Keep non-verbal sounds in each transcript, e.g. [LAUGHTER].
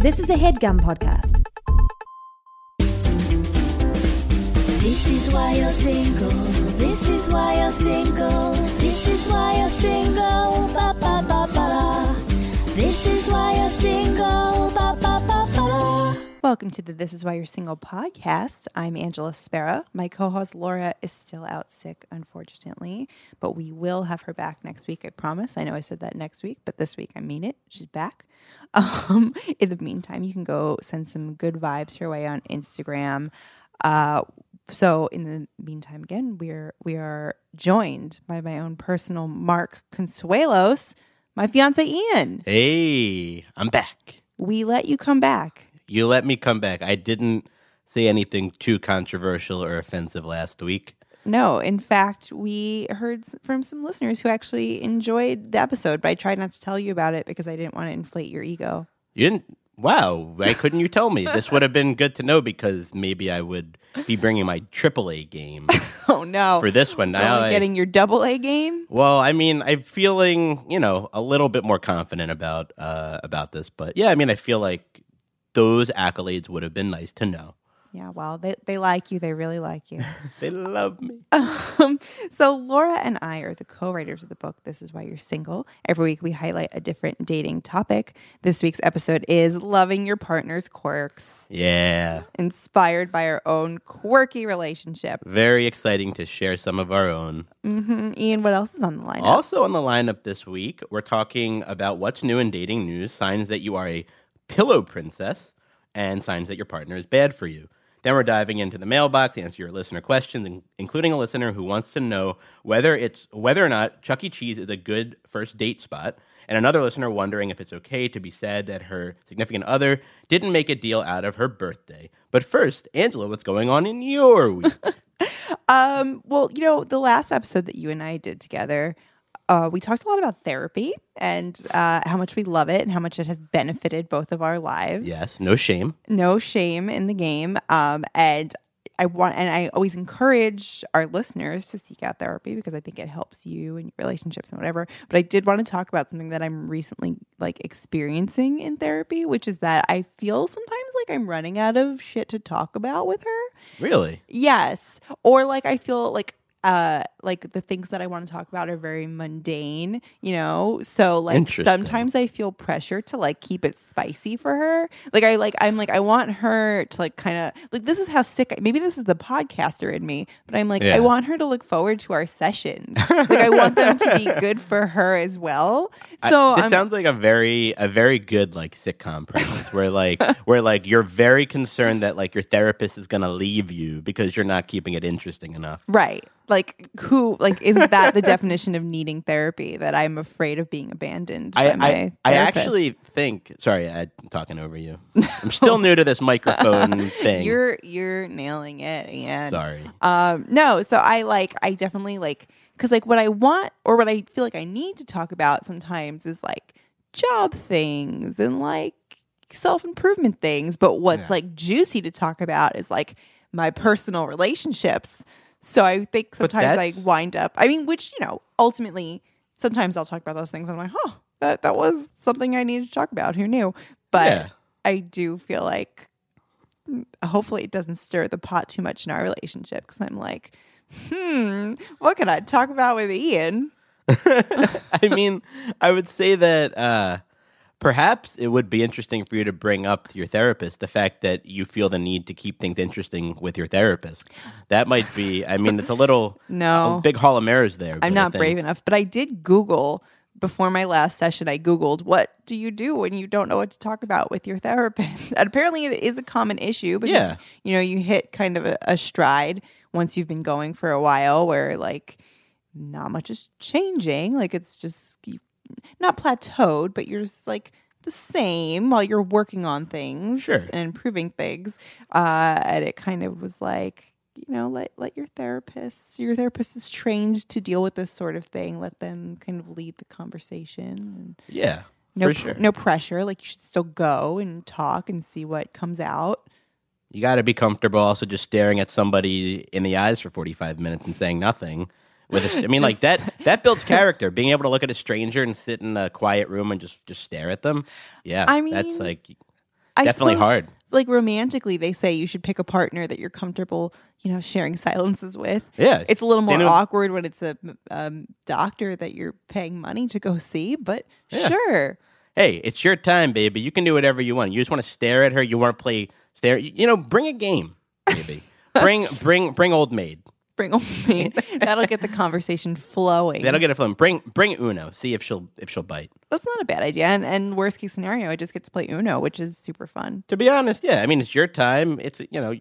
This is a headgum podcast. This is why you're single. This is why you're single. Welcome to the This Is Why You're Single podcast. I'm Angela Sparrow. My co host Laura is still out sick, unfortunately, but we will have her back next week, I promise. I know I said that next week, but this week I mean it. She's back. [LAUGHS] Um, in the meantime, you can go send some good vibes her way on Instagram. Uh, so in the meantime, again, we're we are joined by my own personal Mark Consuelos, my fiance Ian. Hey, I'm back. We let you come back. You let me come back. I didn't say anything too controversial or offensive last week. No, in fact, we heard from some listeners who actually enjoyed the episode, but I tried not to tell you about it because I didn't want to inflate your ego. You didn't. Wow, why couldn't you tell me? This would have been good to know because maybe I would be bringing my AAA game [LAUGHS] Oh no! for this one. Now, I- getting your double A game. well, I mean, I'm feeling you know a little bit more confident about uh, about this, but yeah, I mean, I feel like those accolades would have been nice to know. Yeah, well, they they like you. They really like you. [LAUGHS] They love me. [LAUGHS] Um, so Laura and I are the co-writers of the book. This is why you're single. Every week we highlight a different dating topic. This week's episode is loving your partner's quirks, Yeah, inspired by our own quirky relationship. very exciting to share some of our own. hmm Ian, what else is on the lineup? Also on the lineup this week, we're talking about what's new in dating news, signs that you are a pillow princess, and signs that your partner is bad for you. Then we're diving into the mailbox, to answer your listener questions, including a listener who wants to know whether it's whether or not Chuck E. Cheese is a good first date spot, and another listener wondering if it's okay to be sad that her significant other didn't make a deal out of her birthday. But first, Angela, what's going on in your week? [LAUGHS] Um, well, you know, the last episode that you and I did together, uh, we talked a lot about therapy and uh, how much we love it and how much it has benefited both of our lives. yes, no shame. No shame in the game. Um, and I want, and I always encourage our listeners to seek out therapy because I think it helps you and your relationships and whatever. But I did want to talk about something that I'm recently like experiencing in therapy, which is that I feel sometimes like I'm running out of shit to talk about with her. Really? Yes. Or like I feel like uh like the things that I want to talk about are very mundane, you know? So like sometimes I feel pressure to like keep it spicy for her. Like I like I'm like I want her to like kind of like this is how sick I, maybe this is the podcaster in me, but I'm like Yeah. I want her to look forward to our sessions. like I want them to be good for her as well. So I'm sounds like a very a very good like sitcom premise where like where like you're very concerned that like your therapist is gonna leave you because you're not keeping it interesting enough. Right. Like who like isn't that the [LAUGHS] definition of needing therapy that I'm afraid of being abandoned I my I, I actually think sorry I'm talking over you. [LAUGHS] I'm still new to this microphone [LAUGHS] thing. You're you're nailing it, and sorry. um no, so I like I definitely like because like what I want or what I feel like I need to talk about sometimes is like job things and like self improvement things, but what's Yeah. like juicy to talk about is like my personal relationships. So I think sometimes I wind up. I mean, which you know, ultimately, sometimes I'll talk about those things. And I'm like, oh, that that was something I needed to talk about. Who knew? But Yeah. I do feel like mm, hopefully it doesn't stir the pot too much in our relationship because I'm like, hmm, what can I talk about with Ian? [LAUGHS] I mean, I would say that uh, perhaps it would be interesting for you to bring up to your therapist the fact that you feel the need to keep things interesting with your therapist. That might be. I mean, it's a little [LAUGHS] No. a big hall of mirrors there. I'm not brave enough, but I did Google before my last session. I Googled, what do you do when you don't know what to talk about with your therapist? And [LAUGHS] apparently it is a common issue because, Yeah. you know, you hit kind of a, a stride once you've been going for a while where like not much is changing. Like it's just you, not plateaued, but you're just like the same while you're working on things Sure. and improving things. Uh, and it kind of was like, you know, let let your therapist, your therapist is trained to deal with this sort of thing. Let them kind of lead the conversation. Yeah, no, sure. no pressure. Like you should still go and talk and see what comes out. You got to be comfortable also just staring at somebody in the eyes for 45 minutes and saying nothing. With a, I mean, [LAUGHS] like that that builds character. Being able to look at a stranger and sit in a quiet room and just just stare at them. Yeah, I that's like definitely hard. Like romantically, they say you should pick a partner that you're comfortable, you know, sharing silences with. Yeah, It's a little more awkward when it's a um, doctor that you're paying money to go see, but Yeah. sure. Hey, it's your time, baby. You can do whatever you want. You just want to stare at her. You want to play stare. You you know, bring a game, baby. [LAUGHS] bring bring bring old maid. Bring old me. [LAUGHS] That'll get the conversation flowing. That'll get it film. Bring bring Uno. See if she'll if she'll bite. That's not a bad idea. And, and worst case scenario, I just get to play Uno, which is super fun. To be honest, yeah. I mean, it's your time. It's you know,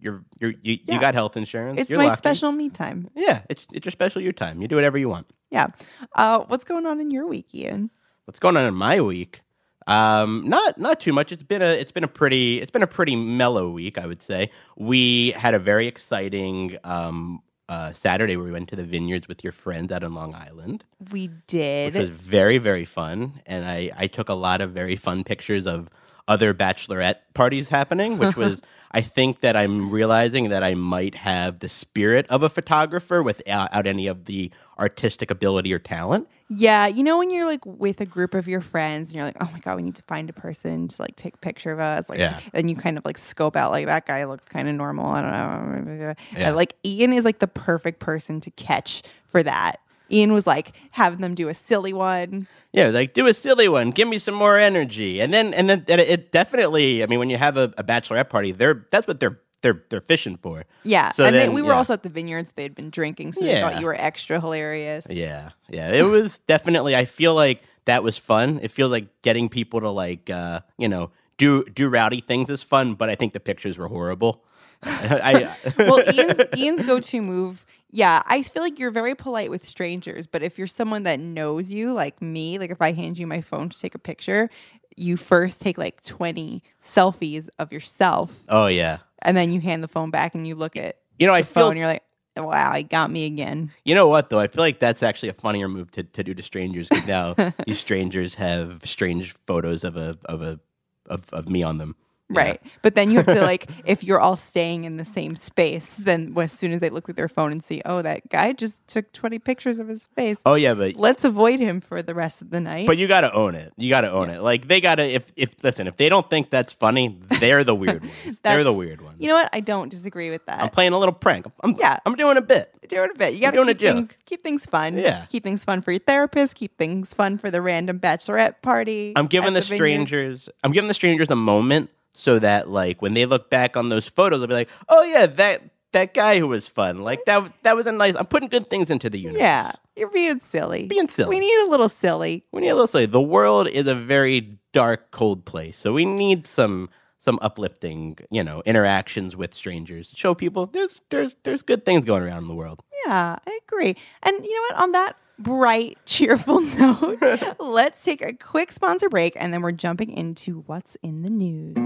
you're you're you, Yeah. you got health insurance. It's You're my lucky. special me time. Yeah, it's it's your special you time. You do whatever you want. Yeah. Uh, what's going on in your week, Ian? What's going on in my week? Um, not not too much. It's been a it's been a pretty it's been a pretty mellow week, I would say. We had a very exciting um uh, Saturday where we went to the vineyards with your friends out in Long Island, We which did. was very very fun, and I I took a lot of very fun pictures of other bachelorette parties happening, which [LAUGHS] was. I think that I'm realizing that I might have the spirit of a photographer without any of the artistic ability or talent. Yeah, you know when you're like with a group of your friends and you're like, oh my god, we need to find a person to like take a picture of us, like, Yeah. and you kind of like scope out like that guy looks kind of normal. I don't know. Yeah. And, like Ian is like the perfect person to catch for that. Ian was like having them do a silly one. Yeah, like do a silly one, give me some more energy, and then and then and it definitely. I mean, when you have a, a bachelorette party, they're that's what they're they're they're fishing for. Yeah, So and then, then, we were yeah. also at the vineyards. They'd been drinking, so they thought you were extra hilarious. Yeah, yeah, it was definitely. I feel like that was fun. It feels like getting people to like uh, you know do do rowdy things is fun, but I think the pictures were horrible. I, [LAUGHS] well, Ian's, Ian's go-to move. Yeah, I feel like you're very polite with strangers, but if you're someone that knows you, like me, like if I hand you my phone to take a picture, you first take like 20 selfies of yourself, oh yeah, and then you hand the phone back and you look at you know I the feel. And you're like, wow, he got me again. You know what though? I feel like that's actually a funnier move to, to do to strangers because now [LAUGHS] these strangers have strange photos of a of a of, of me on them. Yeah. Right. But then you have to like [LAUGHS] if you're all staying in the same space, then as soon as they look at their phone and see, oh, that guy just took 20 pictures of his face. Oh yeah, but Let's avoid him for the rest of the night. but you got to own it. You got to own it. Like they got to if if listen, if they don't think that's funny, they're the weird [LAUGHS] ones. they're the weird ones. You know what? I don't disagree with that. I'm playing a little prank. I'm Yeah. I'm doing a bit. do it a bit. You got to doing keep things, keep things fun. Yeah. Keep things fun for your therapist. Keep things fun for the random bachelorette party. I'm giving the, vineyard. strangers I'm giving the strangers a moment so that like when they look back on those photos, they'll be like, oh yeah, that that guy who was fun. Like that that was a nice. I'm putting good things into the universe. Yeah. You're being silly. Being silly. We need a little silly. we need a little say the world is a very dark, cold place. So we need some some uplifting, you know, interactions with strangers. Show people there's there's there's good things going around in the world. Yeah, I agree. And you know what? On that bright, [LAUGHS] cheerful note, [LAUGHS] let's take a quick sponsor break and then we're jumping into what's in the news.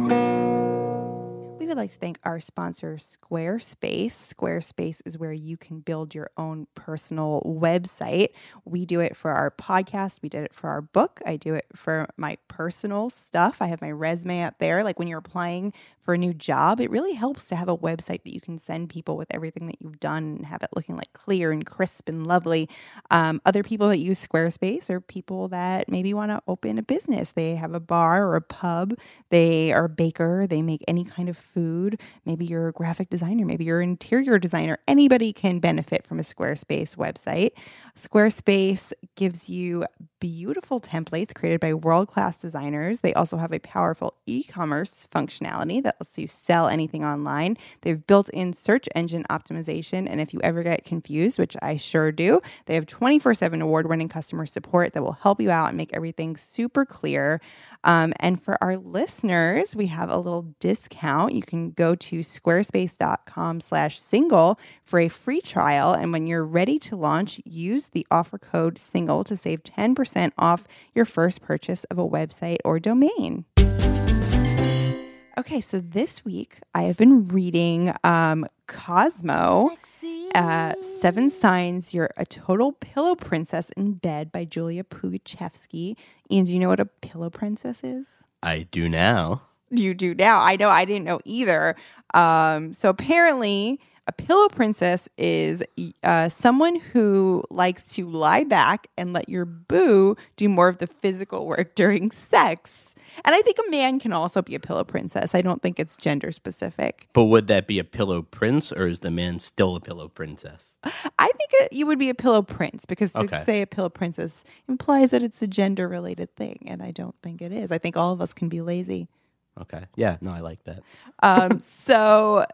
We would like to thank our sponsor, Squarespace. Squarespace is where you can build your own personal website. We do it for our podcast, we did it for our book. I do it for my personal stuff. I have my resume up there. Like when you're applying for a new job, it really helps to have a website that you can send people with everything that you've done and have it looking like clear and crisp and lovely. Um, other people that use Squarespace are people that maybe want to open a business. They have a bar or a pub, they are a baker, they make any kind of food. Maybe you're a graphic designer, maybe you're an interior designer. Anybody can benefit from a Squarespace website. Squarespace gives you beautiful templates created by world class designers. They also have a powerful e commerce functionality that lets you sell anything online. They've built in search engine optimization. And if you ever get confused, which I sure do, they have 24 7 award winning customer support that will help you out and make everything super clear. Um, and for our listeners, we have a little discount. You can go to squarespace.com slash single for a free trial. And when you're ready to launch, use the offer code single to save 10% off your first purchase of a website or domain. Okay, so this week I have been reading um, Cosmo. Uh, Seven Signs You're a Total Pillow Princess in Bed by Julia Pugachevsky. And do you know what a pillow princess is? I do now. You do now. I know I didn't know either. Um, so apparently, a pillow princess is uh, someone who likes to lie back and let your boo do more of the physical work [LAUGHS] during sex. And I think a man can also be a pillow princess. I don't think it's gender specific. But would that be a pillow prince, or is the man still a pillow princess? I think it, you would be a pillow prince because to Okay. say a pillow princess implies that it's a gender related thing. And I don't think it is. I think all of us can be lazy. Okay. Yeah. No, I like that. Um, [LAUGHS] so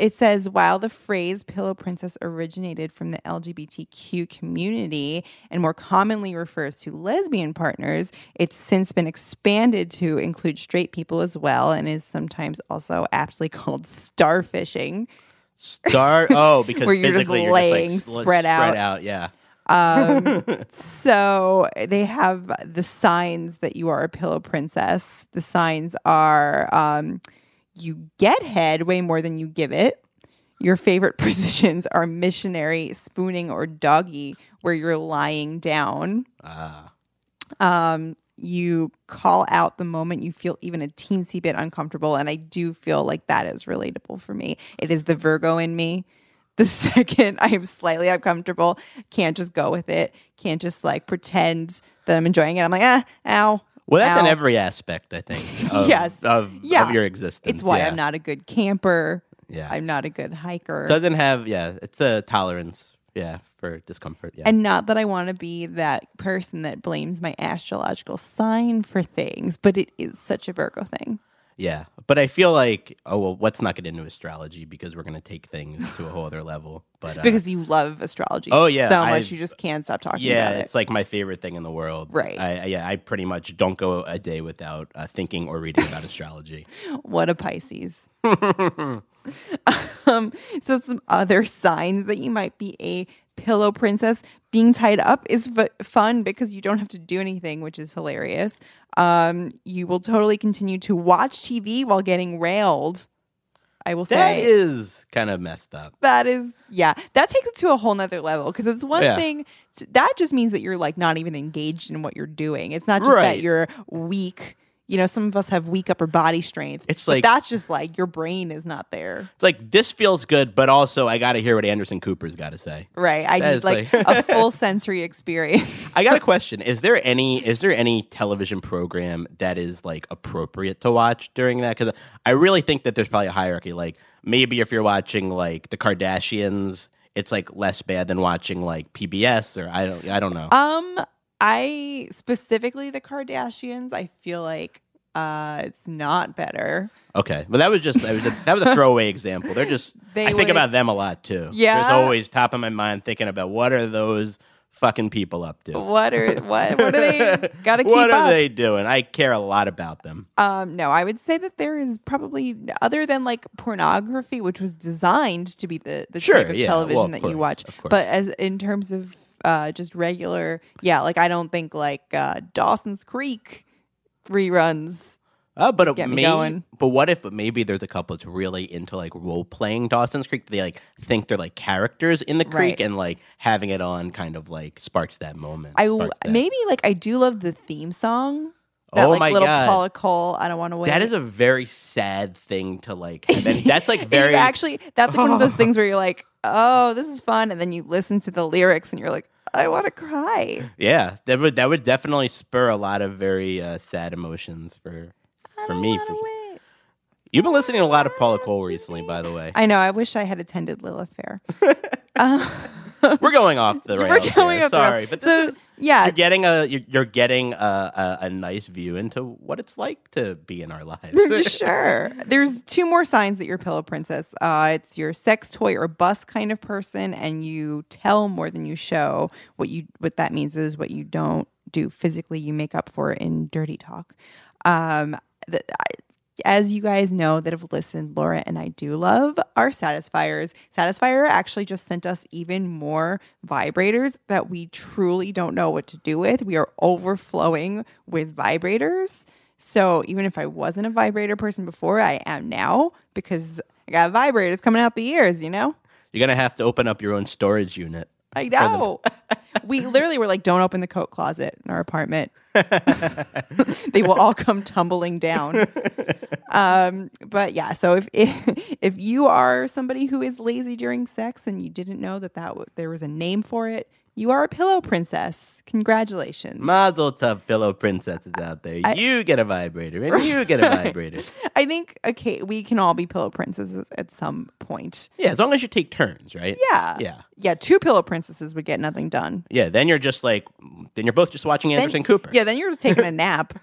it says while the phrase pillow princess originated from the LGBTQ community and more commonly refers to lesbian partners, it's since been expanded to include straight people as well and is sometimes also aptly [LAUGHS] called starfishing. Star. [LAUGHS] Oh, because Where you're just physically you're laying just like, spread out. Spread out. Yeah. Um, [LAUGHS] so they have the signs that you are a pillow princess. The signs are um, you get head way more than you give it. Your favorite [LAUGHS] positions are missionary, spooning, or doggy, where you're lying down. Ah. Um, you call out the moment you feel even a teensy bit uncomfortable. And I do feel like that is relatable for me. It is the Virgo in me. The [LAUGHS] second I am slightly uncomfortable, can't just go with it, can't just like pretend that I'm enjoying it. I'm like, ah, ow. Well, that's in every aspect, I think. [LAUGHS] Of, Yes. Of, Yeah. of your existence. It's why yeah. I'm not a good camper. Yeah. I'm not a good hiker. Doesn't have. Yeah. It's a tolerance. Yeah. For discomfort. Yeah. And not that I want to be that person that blames my astrological sign for things, but it is such a Virgo thing. Yeah. But I feel like, oh well, let's not get into astrology because we're gonna take things to a whole other level. But uh, Because you love astrology Oh, yeah, so much you just can't stop talking Yeah, about it. it's like my favorite thing in the world. Right. I, I- yeah, I pretty much don't go a day without uh, thinking or reading about astrology. [LAUGHS] What a Pisces. [LAUGHS] um, so some other signs that you might be a pillow princess. Being tied up is f- fun because you don't have to do anything, which is hilarious. Um, you will totally continue to watch TV while getting railed. I will say that is kind of messed up. that is yeah that takes it to a whole nother level because it's one Yeah. thing that just means that you're like not even engaged in what you're doing it's not just that you're weak you know some of us have weak upper body strength It's like- that's just like your brain is not there It's like this feels good, but also I got to hear what Anderson Cooper's got to say. right i That need like, like- a [LAUGHS] full sensory experience [LAUGHS] I got a question. Is there any is there any television program that is like appropriate to watch during that? Because I really think that there's probably a hierarchy. Like maybe if you're watching like the Kardashians, it's like less bad than watching like PBS or I don't I don't know. um i specifically the kardashians i feel like uh it's not better Okay, but that was just that was a, that was a throwaway example. They're just [LAUGHS] They I think about them a lot too. Yeah? there's always top of my mind thinking about what are those fucking people up to? what are what what [LAUGHS] are they gotta keep what up are they doing? I care a lot about them. Um, no, I would say that there is probably other than like pornography, which was designed to be the the Sure, type of yeah, television well, of that course, you watch. But as in terms of uh, just regular, yeah, like I don't think like uh, Dawson's Creek reruns. Oh, but Get may, going. But what if maybe there's a couple that's really into like role playing Dawson's Creek? They like think they're like characters in the creek, Right. and like having it on kind of like sparks that moment. I that. maybe like I do love the theme song. That, Oh like, my little God. Paula Cole. I don't want to wait. that is a very sad thing to like. [LAUGHS] Have any, that's like very actually that's like one of those [LAUGHS] things where you're like, oh, this is fun, and then you listen to the lyrics and you're like, I want to cry. yeah. That would that would definitely spur a lot of very uh, sad emotions for for me. I For, wanna wait. you've been listening to a lot of Paula Cole recently, by the way. I know. I wish I had attended Lilith Fair. [LAUGHS] We're going off the rails. We're going here. off the rails. Sorry, but this so is, yeah, you're getting a you're, you're getting a, a a nice view into what it's like to be in our lives. sure. There's two more signs that you're pillow princess. Uh, it's your sex toy or bus kind of person, and you tell more than you show. What you what that means is what you don't do physically, you make up for in dirty talk. Um, the, I, as you guys know that have listened, Laura and I do love our Satisfiers. Satisfier actually just sent us even more vibrators that we truly don't know what to do with. We are overflowing with vibrators. So even if I wasn't a vibrator person before, I am now because I got vibrators coming out the ears, you know? You're gonna have to open up your own storage unit. I know. [LAUGHS] we literally were like, don't open the coat closet in our apartment. [LAUGHS] they will all come tumbling down. [LAUGHS] Um, but yeah, so if, if if you are somebody who is lazy during sex and you didn't know that that w- there was a name for it, you are a pillow princess. Congratulations. Mazel tov, pillow princesses out there. you get a vibrator, and you get a [LAUGHS] vibrator. I think okay, we can all be pillow princesses at some point. Yeah, as long as you take turns, right? Yeah. Yeah. Yeah, two pillow princesses would get nothing done. Yeah, then you're just like, then you're both just watching Then- Anderson Cooper. Yeah, then you're just taking a [LAUGHS] nap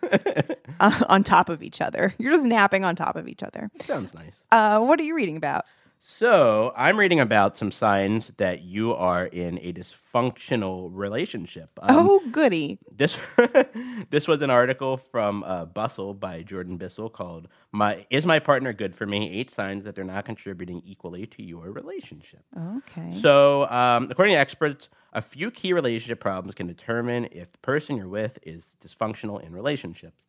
uh, on top of each other. You're just napping on top of each other. Sounds nice. Uh, what are you reading about? So I'm reading about some signs that you are in a dysfunctional relationship. Um, oh, goody. This [LAUGHS] this was an article from uh, Bustle by Jordan Bissell called "My Is My Partner Good for Me? Eight Signs That They're Not Contributing Equally to Your Relationship." Okay. So, um, according to experts, a few key relationship problems can determine if the person you're with is dysfunctional in relationships.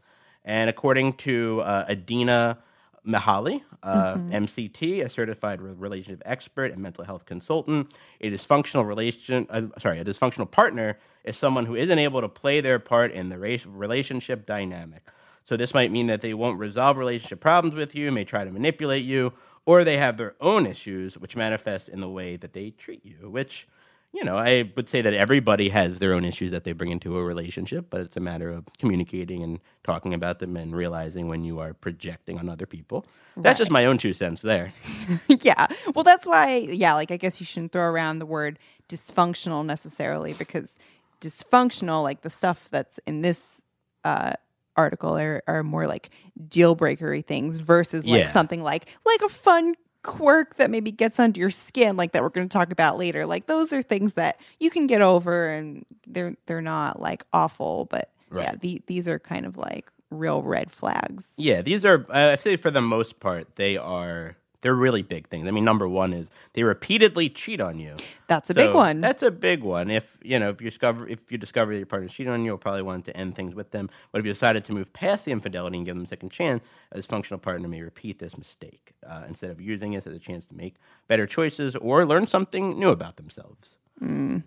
And according to uh, Adina Mahalli, uh, MCT, a certified relationship expert and mental health consultant, a dysfunctional relation, uh, sorry, a dysfunctional partner is someone who isn't able to play their part in the race, relationship dynamic. So this might mean that they won't resolve relationship problems with you, may try to manipulate you, or they have their own issues, which manifest in the way that they treat you. Which, you know, I would say that everybody has their own issues that they bring into a relationship, but it's a matter of communicating and talking about them and realizing when you are projecting on other people. That's just my own two cents there. [LAUGHS] yeah. Well, that's why, yeah, like I guess you shouldn't throw around the word dysfunctional necessarily because dysfunctional, like the stuff that's in this uh, article, are, are more like deal breakery things versus like Yeah. something like like a fun quirk that maybe gets under your skin, like that we're going to talk about later. Like those are things that you can get over, and they're they're not like awful, but yeah, Right. the, these are kind of like real red flags. Yeah, these are. Uh, I say for the most part, they are. They're really big things. I mean, number one is they repeatedly cheat on you. That's a big one. That's a big one. If you know, if you discover if you discover that your partner's cheating on you, you'll probably want to end things with them. But if you decided to move past the infidelity and give them a second chance, a dysfunctional partner may repeat this mistake uh, instead of using it as a chance to make better choices or learn something new about themselves.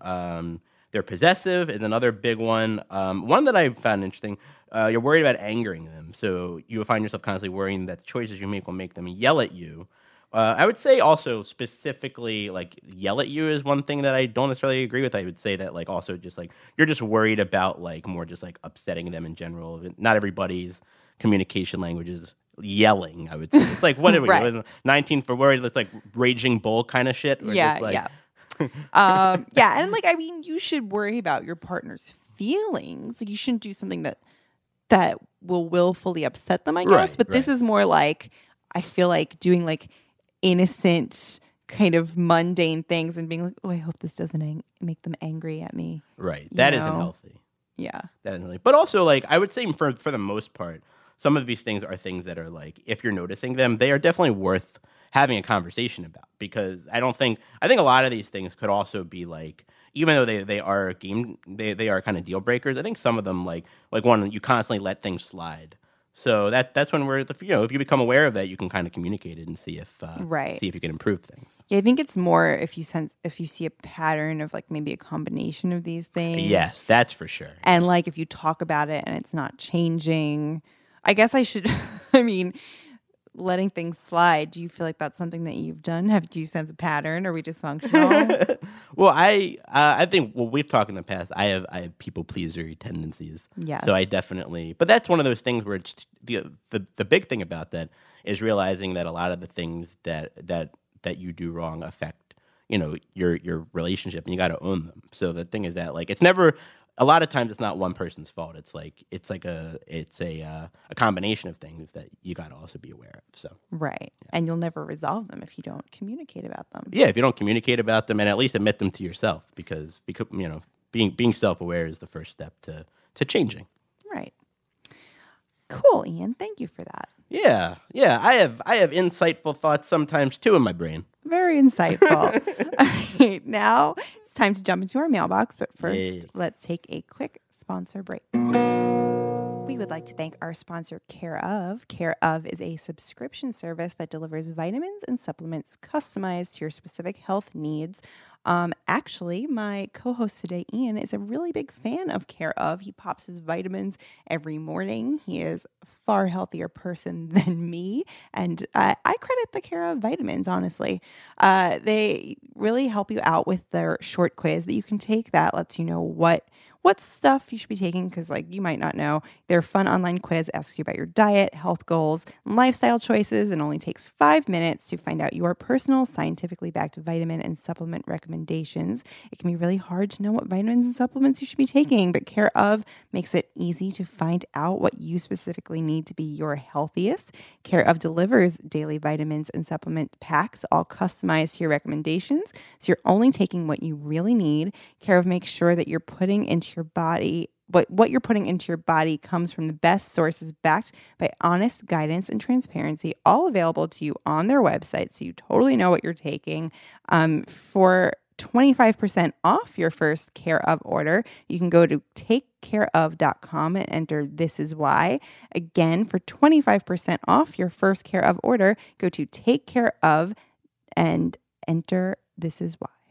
Um, they're possessive is another big one. Um, one that I found interesting. Uh, you're worried about angering them, so you will find yourself constantly worrying that the choices you make will make them yell at you. Uh, I would say also specifically like yell at you is one thing that I don't necessarily agree with. I would say that like also just like you're just worried about like more just like upsetting them in general. Not everybody's communication language is yelling. I would say it's like what are we [LAUGHS] Right. nineteen for worried? It's like raging bull kind of shit. yeah, just, like, yeah. [LAUGHS] um, yeah, and like I mean, you should worry about your partner's feelings. Like you shouldn't do something that that will willfully upset them. I guess, Right, but this is more like I feel like doing like innocent kind of mundane things and being like, oh, I hope this doesn't ang- make them angry at me. Right. That isn't know? healthy. Yeah, That isn't healthy. But also, like, I would say for for the most part, some of these things are things that are like, if you're noticing them, they are definitely worth having a conversation about. Because I don't think I think a lot of these things could also be like, even though they, they are game they, they are kind of deal breakers. I think some of them like like one you constantly let things slide. So that that's when we're you know if you become aware of that, you can kind of communicate it and see if uh, Right. see if you can improve things. yeah. I think it's more if you sense if you see a pattern of like maybe a combination of these things. Yes, that's for sure. and like if you talk about it and it's not changing i guess i should [LAUGHS] i mean letting things slide do you feel like that's something that you've done have do you sense a pattern are we dysfunctional [LAUGHS] well, I uh, I think well we've talked in the past. I have I have people pleaser tendencies. Yes. So I definitely, but that's one of those things where it's the the the big thing about that is realizing that a lot of the things that that that you do wrong affect you know your your relationship, and you got to own them. So the thing is that like it's never. A lot of times, it's not one person's fault. It's like it's like a it's a uh, a combination of things that you got to also be aware of. So. Right. And you'll never resolve them if you don't communicate about them. Yeah, if you don't communicate about them and at least admit them to yourself, because because you know being being self aware is the first step to to changing. right. Cool ian. Thank you for that. Yeah, yeah, I have I have insightful thoughts sometimes too in my brain. very insightful. [LAUGHS] All right. Now it's time to jump into our mailbox but first Yay. let's take a quick sponsor break We would like to thank our sponsor, Care of. Care of is a subscription service that delivers vitamins and supplements customized to your specific health needs. Um, actually, my co-host today, Ian, is a really big fan of Care of. He pops his vitamins every morning. He is a far healthier person [LAUGHS] than me, and uh, I credit the Care of vitamins. Honestly, uh, they really help you out with their short quiz that you can take that lets you know what what stuff you should be taking because like you might not know. Their fun online quiz asks you about your diet health goals and lifestyle choices and only takes five minutes to find out your personal scientifically backed vitamin and supplement recommendations. It can be really hard to know what vitamins and supplements you should be taking but care of makes it easy to find out what you specifically need to be your healthiest. Care of delivers daily vitamins and supplement packs all customized to your recommendations so you're only taking what you really need. Care of makes sure that you're putting into your body what what you're putting into your body comes from the best sources backed by honest guidance and transparency all available to you on their website so you totally know what you're taking. Um, for 25% off your first care of order you can go to takecareof.com and enter this is why. Again for 25% off your first care of order go to takecareof and enter this is why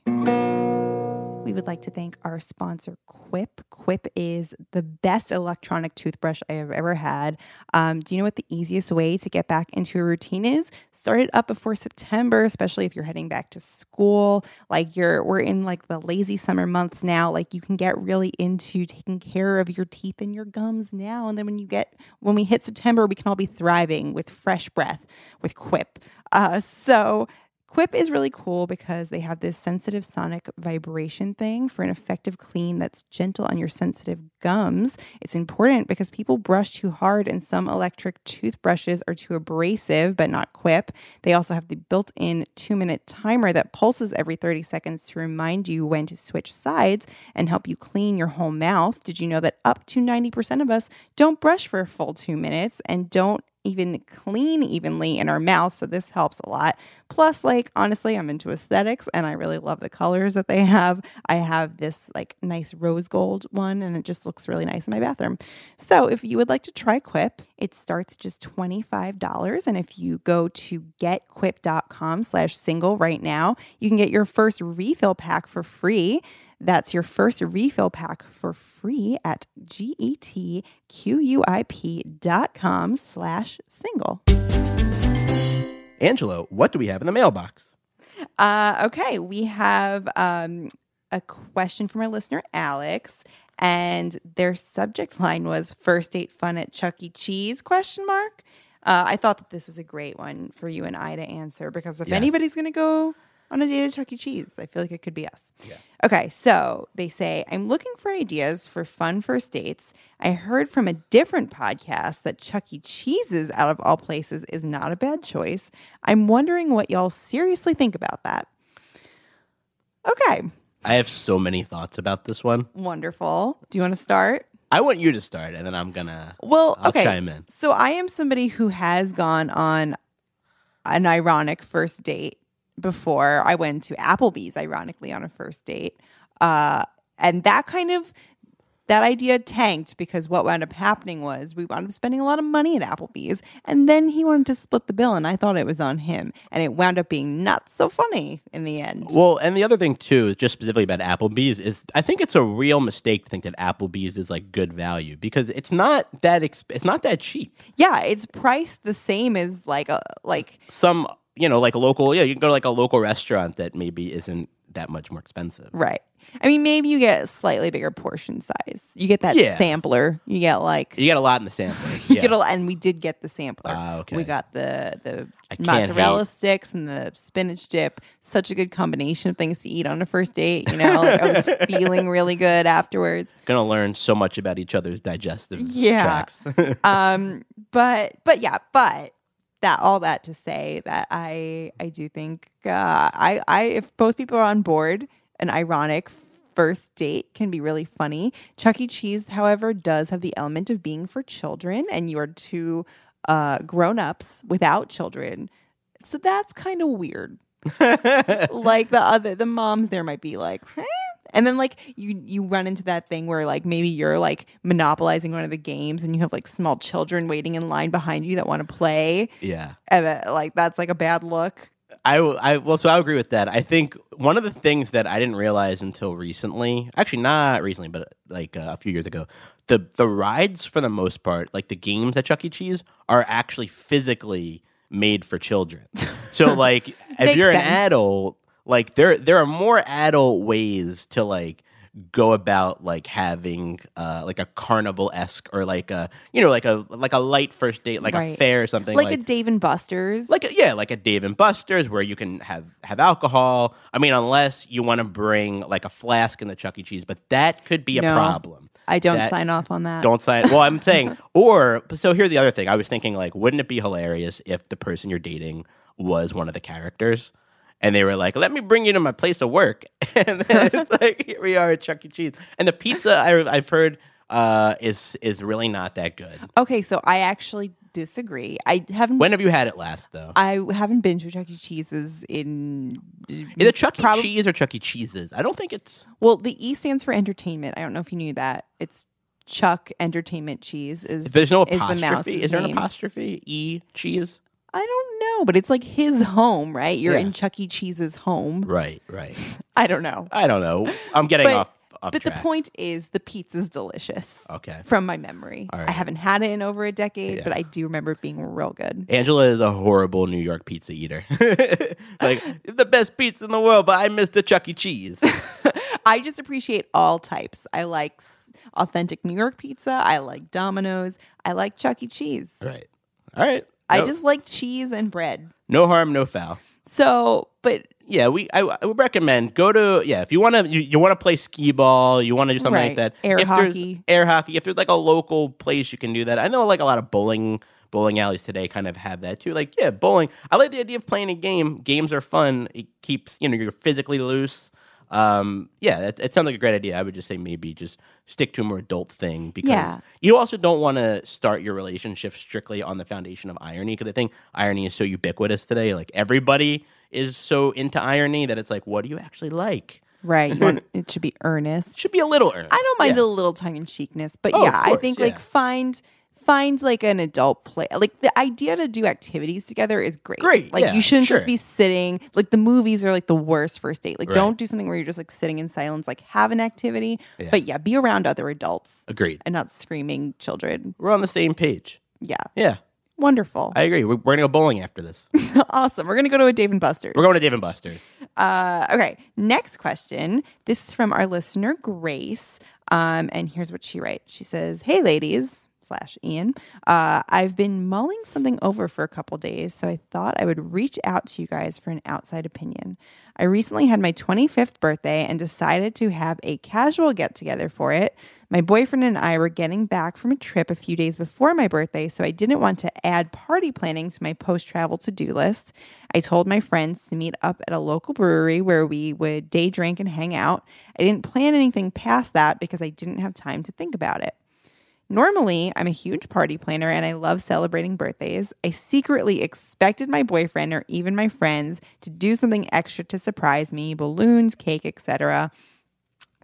we would like to thank our sponsor, Quip. Quip is the best electronic toothbrush I have ever had. Um, do you know what the easiest way to get back into a routine is? Start it up before September, especially if you're heading back to school. Like you're, we're in like the lazy summer months now. Like you can get really into taking care of your teeth and your gums now. And then when you get, when we hit September, we can all be thriving with fresh breath with Quip. Uh, so Quip is really cool because they have this sensitive sonic vibration thing for an effective clean that's gentle on your sensitive gums. It's important because people brush too hard and some electric toothbrushes are too abrasive, but not Quip. They also have the built in two minute timer that pulses every 30 seconds to remind you when to switch sides and help you clean your whole mouth. Did you know that up to 90% of us don't brush for a full two minutes and don't even clean evenly in our mouth. So this helps a lot. Plus, like, honestly, I'm into aesthetics and I really love the colors that they have. I have this like nice rose gold one and it just looks really nice in my bathroom. So if you would like to try Quip, it starts just $25. And if you go to getquip.com slash single right now, you can get your first refill pack for free. That's your first refill pack for free at getquip.com slash single. Angela, what do we have in the mailbox? Uh, okay, we have um, a question from our listener, Alex, and their subject line was first date fun at Chuck E. Cheese, question mark. Uh, I thought that this was a great one for you and I to answer because if Yeah. anybody's going to go on a date at Chuck E. Cheese, I feel like it could be us. Yeah. Okay, so they say, I'm looking for ideas for fun first dates. I heard from a different podcast that Chuck E. Cheese's, out of all places, is not a bad choice. I'm wondering what y'all seriously think about that. Okay, I have so many thoughts about this one. wonderful. Do you want to start? I want you to start, and then I'm gonna. Well, I'll okay. chime in. So I am somebody who has gone on an ironic first date before. I went to Applebee's, ironically, on a first date. Uh, and that kind of that idea tanked because what wound up happening was we wound up spending a lot of money at Applebee's, and then he wanted to split the bill, and I thought it was on him, and it wound up being not so funny in the end. Well, and the other thing too, just specifically about Applebee's, is I think it's a real mistake to think that Applebee's is like good value because it's not that exp- it's not that cheap. yeah, it's priced the same as like a like Some you know like a local yeah you can go to like a local restaurant that maybe isn't that much more expensive. Right. I mean, maybe you get a slightly bigger portion size. You get that Yeah. sampler. You get like You get a lot in the sampler. [LAUGHS] you yeah. get a, and we did get the sampler. Ah, okay. We got the the I can't mozzarella hate. sticks and the spinach dip. Such a good combination of things to eat on a first date. You know, like I was [LAUGHS] feeling really good afterwards. Gonna learn so much about each other's digestive Yeah. tracts. [LAUGHS] Um, but but yeah, but that all that to say that I I do think uh, I I if both people are on board, an ironic first date can be really funny. Chuck E. Cheese, however, does have the element of being for children, and you are two uh, grown ups without children, so that's kind of weird. [LAUGHS] like the other the moms there might be like "Huh?" And then like you you run into that thing where like maybe you're like monopolizing one of the games and you have like small children waiting in line behind you that want to play yeah. and uh, like that's like a bad look I, I well, so I agree with that. I think one of the things that I didn't realize until recently, actually not recently, but like uh, a few years ago, the the rides for the most part, like the games at Chuck E. Cheese, are actually physically made for children. [LAUGHS] So like, if you're an adult, like there there are more adult ways to like go about like having uh like a carnival esque or like a you know like a like a light first date like a fair or something like, a Dave and Buster's. like a, yeah, like a Dave and Buster's where you can have have alcohol. I mean, unless you want to bring like a flask in the Chuck E. Cheese, but that could be a No. problem. I don't That- sign off on that. Don't sign. Well, I'm [LAUGHS] saying, or so here's the other thing. I was thinking, like, wouldn't it be hilarious if the person you're dating was one of the characters? And they were like, "Let me bring you to my place of work," [LAUGHS] and then it's [LAUGHS] like, "Here we are at Chuck E. Cheese." And the pizza I, I've heard uh, is is really not that good. Okay, so I actually disagree. I haven't. When have you had it last, though? I haven't been to Chuck E. Cheese's in. Is it Chuck E. prob- Cheese or Chuck E. Cheese's? I don't think it's. Well, the E stands for entertainment. I don't know if you knew that. It's Chuck Entertainment Cheese. Is There's no is the apostrophe. Is there an name. apostrophe? E cheese. I don't know, but it's like his home, right? You're Yeah. in Chuck E. Cheese's home. Right, right. [LAUGHS] I don't know. I don't know. I'm getting But- off. off But the track. point is, the pizza's delicious. Okay. From my memory, All I haven't had it in over a decade, Yeah. but I do remember it being real good. Angela is a horrible New York pizza eater. [LAUGHS] like it's the best pizza in the world, but I miss the Chuck E. Cheese. [LAUGHS] I just appreciate all types. I like s- authentic New York pizza. I like Domino's. I like Chuck E. Cheese. right. All right. I just like cheese and bread. no harm, no foul. So, but Yeah, we I, I would recommend go to yeah if you want to you, you want to play skee ball you want to do something like that. Air if there's- hockey. air hockey if there's like a local place you can do that. I know like a lot of bowling bowling alleys today kind of have that too. Like yeah bowling. I like the idea of playing a game. Games are fun. It keeps you know you're physically loose um yeah it, it sounds like a great idea I would just say maybe just stick to a more adult thing because Yeah. you also don't want to start your relationship strictly on the foundation of irony because I think irony is so ubiquitous today. Like everybody is so into irony that it's like, what do you actually like? right, [LAUGHS] want it should be earnest. Should be a little earnest. I don't mind Yeah. a little tongue in cheekness, but Oh, yeah, I think yeah. like find find like an adult play. Like the idea to do activities together is great. Great, Like yeah, you shouldn't sure. just be sitting. Like the movies are like the worst first date. Like Right. don't do something where you're just like sitting in silence. Like have an activity, Yeah. but yeah, be around other adults Agreed. and not screaming children. We're on the same page. Yeah, Yeah, wonderful, I agree. We're, we're gonna go bowling after this. [LAUGHS] awesome. We're gonna go to a Dave and Buster's. We're going to Dave and Buster's. Uh, okay, next question. This is from our listener, Grace. Um, and here's what she writes She says, Hey, ladies, slash Ian, uh, I've been mulling something over for a couple days, so I thought I would reach out to you guys for an outside opinion. I recently had my 25th birthday and decided to have a casual get together for it. My boyfriend and I were getting back from a trip a few days before my birthday, so I didn't want to add party planning to my post travel to do list. I told my friends to meet up at a local brewery where we would day drink and hang out. I didn't plan anything past that because I didn't have time to think about it. Normally, I'm a huge party planner and I love celebrating birthdays. I secretly expected my boyfriend or even my friends to do something extra to surprise me balloons, cake, etc.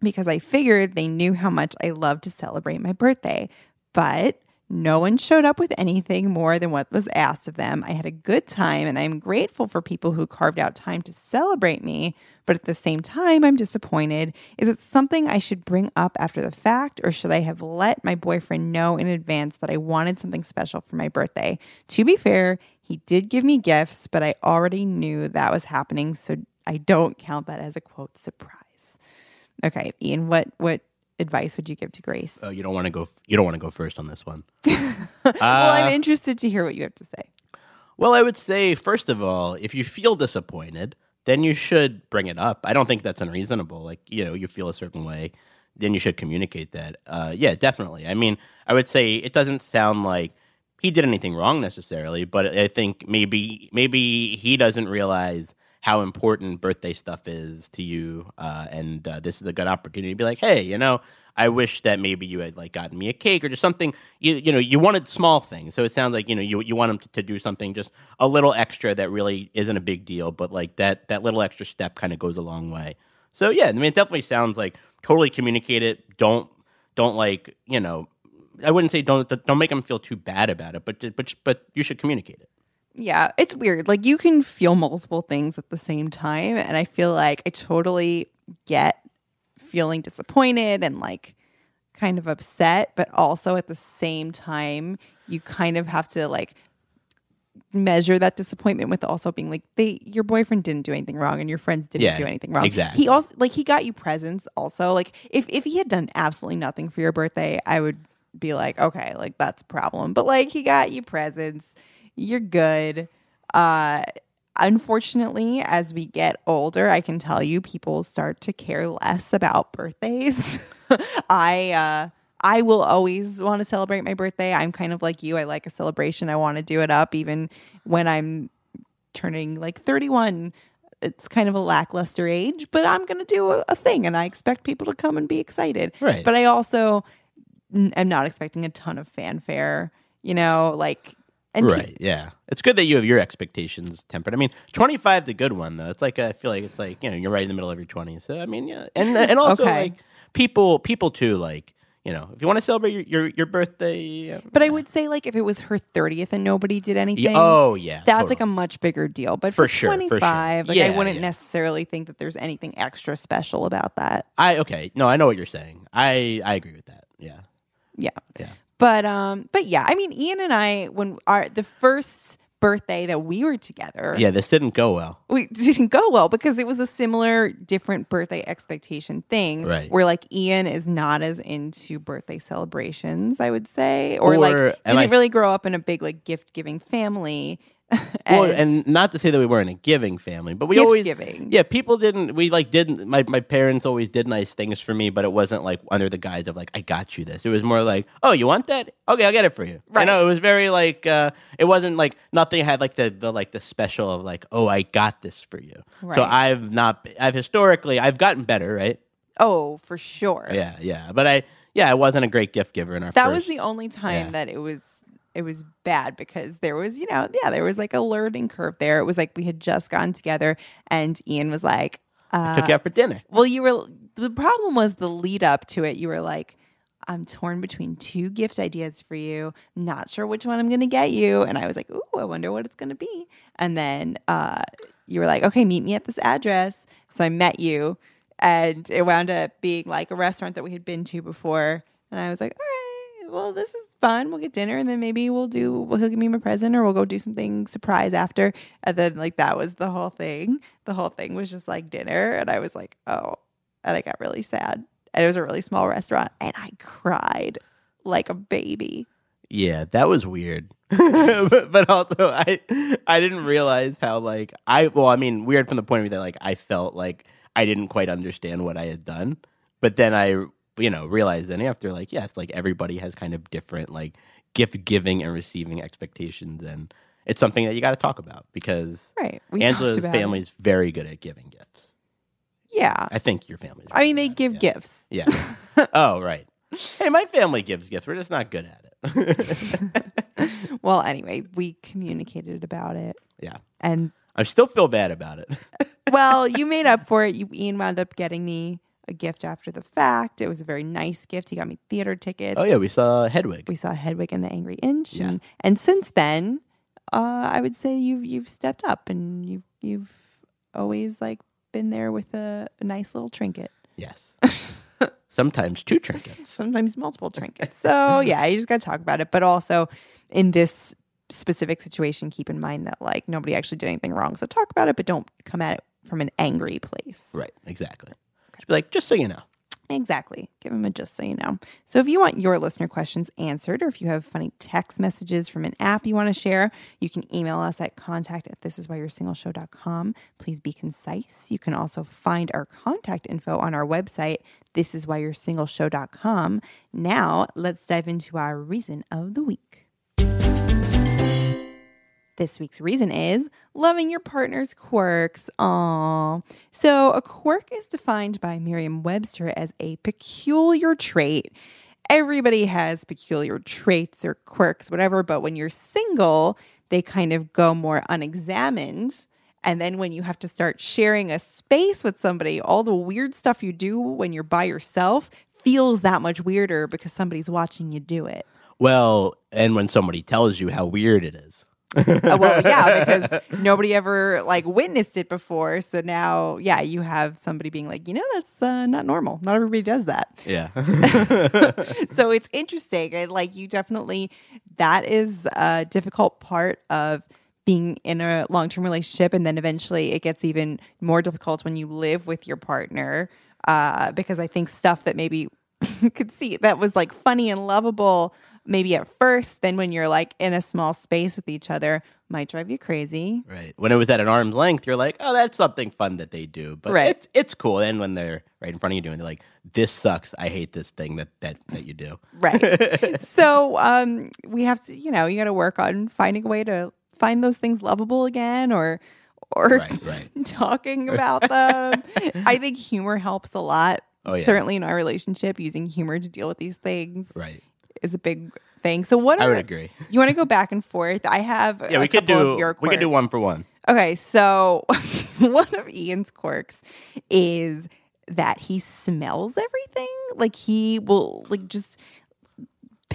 because I figured they knew how much I love to celebrate my birthday. But no one showed up with anything more than what was asked of them. I had a good time and I'm grateful for people who carved out time to celebrate me. But at the same time, I'm disappointed. Is it something I should bring up after the fact, or should I have let my boyfriend know in advance that I wanted something special for my birthday? To be fair, he did give me gifts, but I already knew that was happening, so I don't count that as a quote surprise. Okay, Ian, what what advice would you give to Grace? Oh, you don't want to go. You don't want to go first on this one. [LAUGHS] well, I'm interested to hear what you have to say. Well, I would say first of all, if you feel disappointed, then you should bring it up. I don't think that's unreasonable. Like you know, you feel a certain way, then you should communicate that. Uh, yeah, definitely. I mean, I would say it doesn't sound like he did anything wrong necessarily, but I think maybe maybe he doesn't realize how important birthday stuff is to you, uh, and uh, this is a good opportunity to be like, hey, you know, I wish that maybe you had like gotten me a cake or just something. You you know, you wanted small things, so it sounds like you know you you want them to, to do something just a little extra that really isn't a big deal, but like that that little extra step kind of goes a long way. So yeah, I mean, it definitely sounds like totally communicate it. Don't don't like you know. I wouldn't say don't don't make them feel too bad about it, but but but you should communicate it. Yeah, it's weird. Like you can feel multiple things at the same time. And I feel like I totally get feeling disappointed and like kind of upset, but also at the same time, you kind of have to like measure that disappointment with also being like they your boyfriend didn't do anything wrong and your friends didn't Yeah, do anything wrong. exactly. He also like he got you presents also. Like if if he had done absolutely nothing for your birthday, I would be like, okay, like that's a problem. But like he got you presents. You're good. Uh unfortunately, as we get older, I can tell you people start to care less about birthdays. [LAUGHS] I uh I will always want to celebrate my birthday. I'm kind of like you. I like a celebration. I want to do it up even when I'm turning like 31. It's kind of a lackluster age, but I'm going to do a, a thing and I expect people to come and be excited. Right. But I also n- am not expecting a ton of fanfare, you know, like and he- right. Yeah. It's good that you have your expectations tempered. I mean, 25 the good one though. It's like I feel like it's like, you know, you're right in the middle of your 20s. So I mean, yeah. And and [LAUGHS] also Okay. like people people too like, you know, if you want to celebrate your your, your birthday uh, but I would say like if it was her 30th and nobody did anything. yeah, oh yeah. that's like a much bigger deal. But For for, sure, for sure. 25, like I wouldn't yeah. necessarily think that there's anything extra special about that. I okay. No, I know what you're saying. I I agree with that. Yeah. Yeah. Yeah. But um but yeah, I mean Ian and I when our the first birthday that we were together Yeah, this didn't go well. we [LAUGHS] didn't go well because it was a similar different birthday expectation thing Right. where like Ian is not as into birthday celebrations I would say or, Or like didn't I- really grow up in a big like gift giving family [LAUGHS] well, and not to say that we weren't a giving family, but we always giving. Yeah, people didn't. We like didn't. My my parents always did nice things for me, but it wasn't like under the guise of like I got you this. It was more like, oh, you want that? Okay, I'll get it for you. Right. You know, it was very like. uh It wasn't like nothing had like the the like the special of like, oh, I got this for you. So I've not. I've historically I've gotten better, right? oh for sure Yeah, yeah. But I yeah, I wasn't a great gift giver in our. that first, was the only time Yeah. that it was it was bad because there was you know yeah there was like a learning curve there. It was like we had just gotten together and ian was like uh, took you out for dinner. well you were the problem was the lead up to it. You were like i'm torn between two gift ideas for you. Not sure which one i'm going to get you. And i was like ooh i wonder what it's going to be. And then uh, you were like okay meet me at this address. So i met you and it wound up being like a restaurant that we had been to before. And i was like all right well this is fun. We'll get dinner and then maybe we'll do well he'll give me my present or we'll go do something surprise after. And then like that was the whole thing. The whole thing was just like dinner and i was like oh and i got really sad. And it was a really small restaurant and i cried like a baby. Yeah, that was weird. [LAUGHS] but, but also I I didn't realize how like I well, I mean, weird from the point of view that like I felt like I didn't quite understand what I had done. But then I you know, realized then after like, yes, like everybody has kind of different like gift giving and receiving expectations and it's something that you gotta talk about because right we Angela's family is very good at giving gifts. yeah I think your family i mean they give yeah. gifts Yeah. [LAUGHS] oh, right. Hey, my family gives gifts. We're just not good at it. [LAUGHS] well anyway we communicated about it yeah. and I still feel bad about it. well, you made up [LAUGHS] for it. You Ian wound up getting me a gift after the fact. It was a very nice gift. He got me theater tickets. oh yeah, we saw Hedwig. We saw Hedwig and the Angry Inch, Yeah. and, and since then, uh, I would say you've you've stepped up and you've you've always like been there with a, a nice little trinket. Yes. [LAUGHS] Sometimes two trinkets. Sometimes multiple trinkets. So yeah, you just got to talk about it. But also in this specific situation, keep in mind that like nobody actually did anything wrong. So talk about it, but don't come at it from an angry place. Right. Exactly. Just be like, just so you know. Exactly. Give them a just so you know. So if you want your listener questions answered, or if you have funny text messages from an app you want to share, you can email us at contact at thisiswhyyou'resingleshow.com. Please be concise. You can also find our contact info on our website, thisiswhyyou'resingleshow.com. Now let's dive into our reason of the week. This week's reason is loving your partner's quirks. Aww. So, a quirk is defined by Merriam Webster as a peculiar trait. Everybody has peculiar traits or quirks, whatever, but when you're single, they kind of go more unexamined. And then when you have to start sharing a space with somebody, all the weird stuff you do when you're by yourself feels that much weirder because somebody's watching you do it. Well, and when somebody tells you how weird it is. Uh, well, yeah, because [LAUGHS] nobody ever like witnessed it before. So now, yeah, you have somebody being like, you know, that's uh, not normal. Not everybody does that. Yeah. [LAUGHS] so it's interesting. Like, you definitely, that is a difficult part of being in a long term relationship. And then eventually it gets even more difficult when you live with your partner. Uh, because I think stuff that maybe you [LAUGHS] could see that was like funny and lovable maybe at first, then when you're like in a small space with each other, might drive you crazy. right. When it was at an arm's length, you're like, oh, that's something fun that they do. But Right. it's it's cool. And when they're right in front of you doing, they're like, this sucks. I hate this thing that that that you do. Right. [LAUGHS] so um, we have to, you know, you got to work on finding a way to find those things lovable again or or Right. Right. [LAUGHS] talking about them. I think humor helps a lot. Oh, yeah. Certainly in our relationship, using humor to deal with these things Right. Is a big thing. So what I would agree. [LAUGHS] you want to go back and forth? I have Yeah, a we could do your we could do one for one. Okay, so [LAUGHS] one of Ian's quirks is that he smells everything. Like he will like just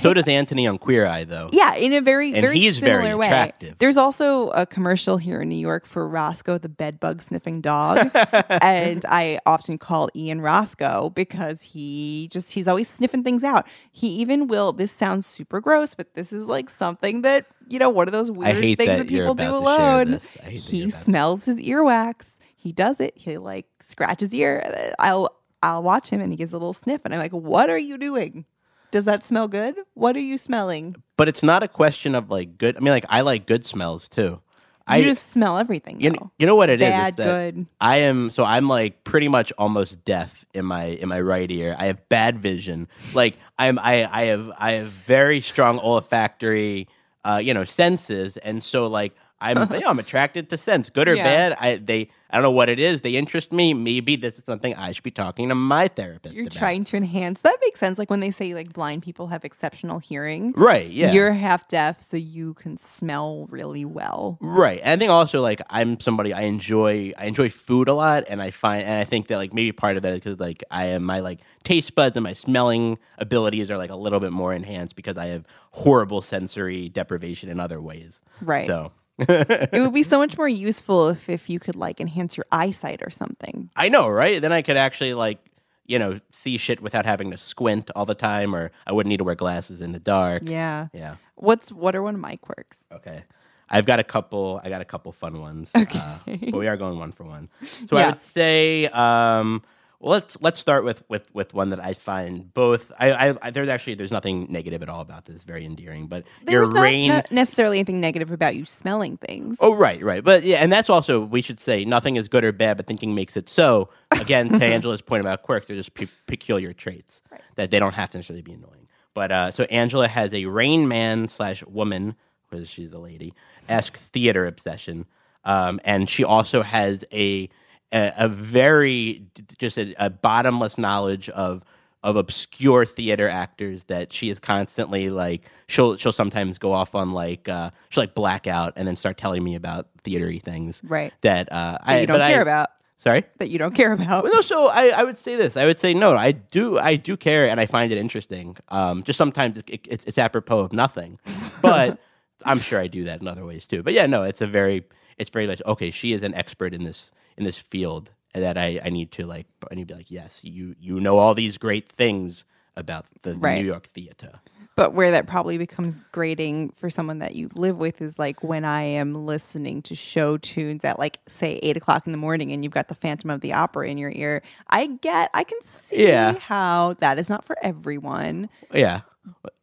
So does Antoni on Queer Eye though. yeah, in a very And very he's similar very way. attractive. There's also a commercial here in New York for Roscoe the bedbug sniffing dog, [LAUGHS] and I often call Ian Roscoe because he just he's always sniffing things out. He even will. This sounds super gross, but this is like something that you know one of those weird things that that people do about to share alone. this. I hate that you're He smells his earwax. He does it. He like scratches ear. I'll I'll watch him and he gives a little sniff, and I'm like, "What are you doing? Does that smell good? What are you smelling? But it's not a question of like good. I mean, like I like good smells too. You I just smell everything. you know, you know what it is? Bad, good. I am so I'm like pretty much almost deaf in my in my right ear. I have bad vision. Like I'm I I have I have very strong olfactory uh you know senses and so like I'm [LAUGHS] you know, I'm attracted to scents, good or Yeah. bad. I they I don't know what it is. They interest me. Maybe this is something I should be talking to my therapist You're about. trying to enhance. That makes sense. Like when they say like blind people have exceptional hearing. right? Yeah, You're half deaf, so you can smell really well. Right. And I think also like I'm somebody I enjoy I enjoy food a lot and I find and I think that like maybe part of that is because like I am my like taste buds and my smelling abilities are like a little bit more enhanced because I have horrible sensory deprivation in other ways. Right. So [LAUGHS] it would be so much more useful if if you could like enhance your eyesight or something. I know, right? Then I could actually like you know see shit without having to squint all the time or I wouldn't need to wear glasses in the dark. Yeah. Yeah. What's what are one of my quirks? Okay. I've got a couple. I got a couple fun ones. Okay. Uh, but we are going one for one. So I would say, um, well, let's let's start with with with one that I find both. I, I, there's actually there's nothing negative at all about this. Very endearing. But There's your not, rain. not necessarily anything negative about you smelling things. Oh right, right, but yeah, and that's also we should say nothing is good or bad, but thinking makes it so. Again, to [LAUGHS] Angela's point about quirks, they're just pe- peculiar traits that they don't have to necessarily be annoying. But uh, so Angela has a Rain Man slash woman, because she's a lady, esque theater obsession, um, and she also has a a, a very just a, a bottomless knowledge of of obscure theater actors that she is constantly like she'll she'll sometimes go off on like uh she'll like black out and then start telling me about theatery things Right. that uh that you don't care I, about. sorry That you don't care about. no, so I, I would say this. I would say no. I do. I do care, and I find it interesting. Um, just sometimes it, it's, it's apropos of nothing, but [LAUGHS] I'm sure I do that in other ways too. But yeah, no, it's a very, it's very much okay. She is an expert in this in this field that I, I need to like. I need to be like, yes, you you know all these great things about the Right. New York theater. But where that probably becomes grating for someone that you live with is like when I am listening to show tunes at like say eight o'clock in the morning and you've got the Phantom of the Opera in your ear. I get, I can see Yeah. how that is not for everyone, Yeah,